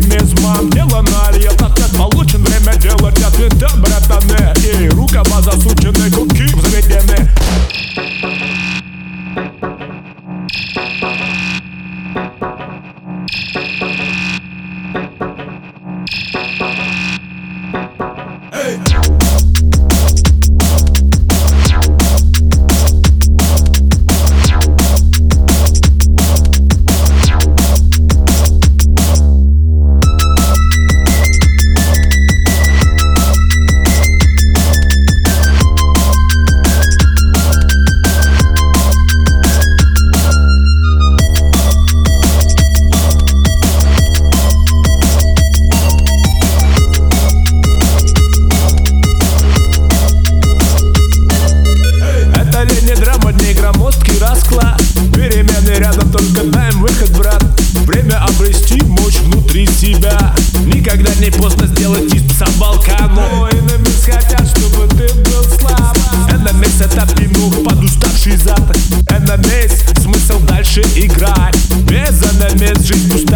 mesmo a Надо только дай выход, брат. Время обрести мощь внутри себя. Никогда не поздно сделать из пса балкану Enemies хотят, чтобы ты был слаб. Enemies это пинок под уставший зад. Enemies смысл дальше играть. Без enemies жизнь пуста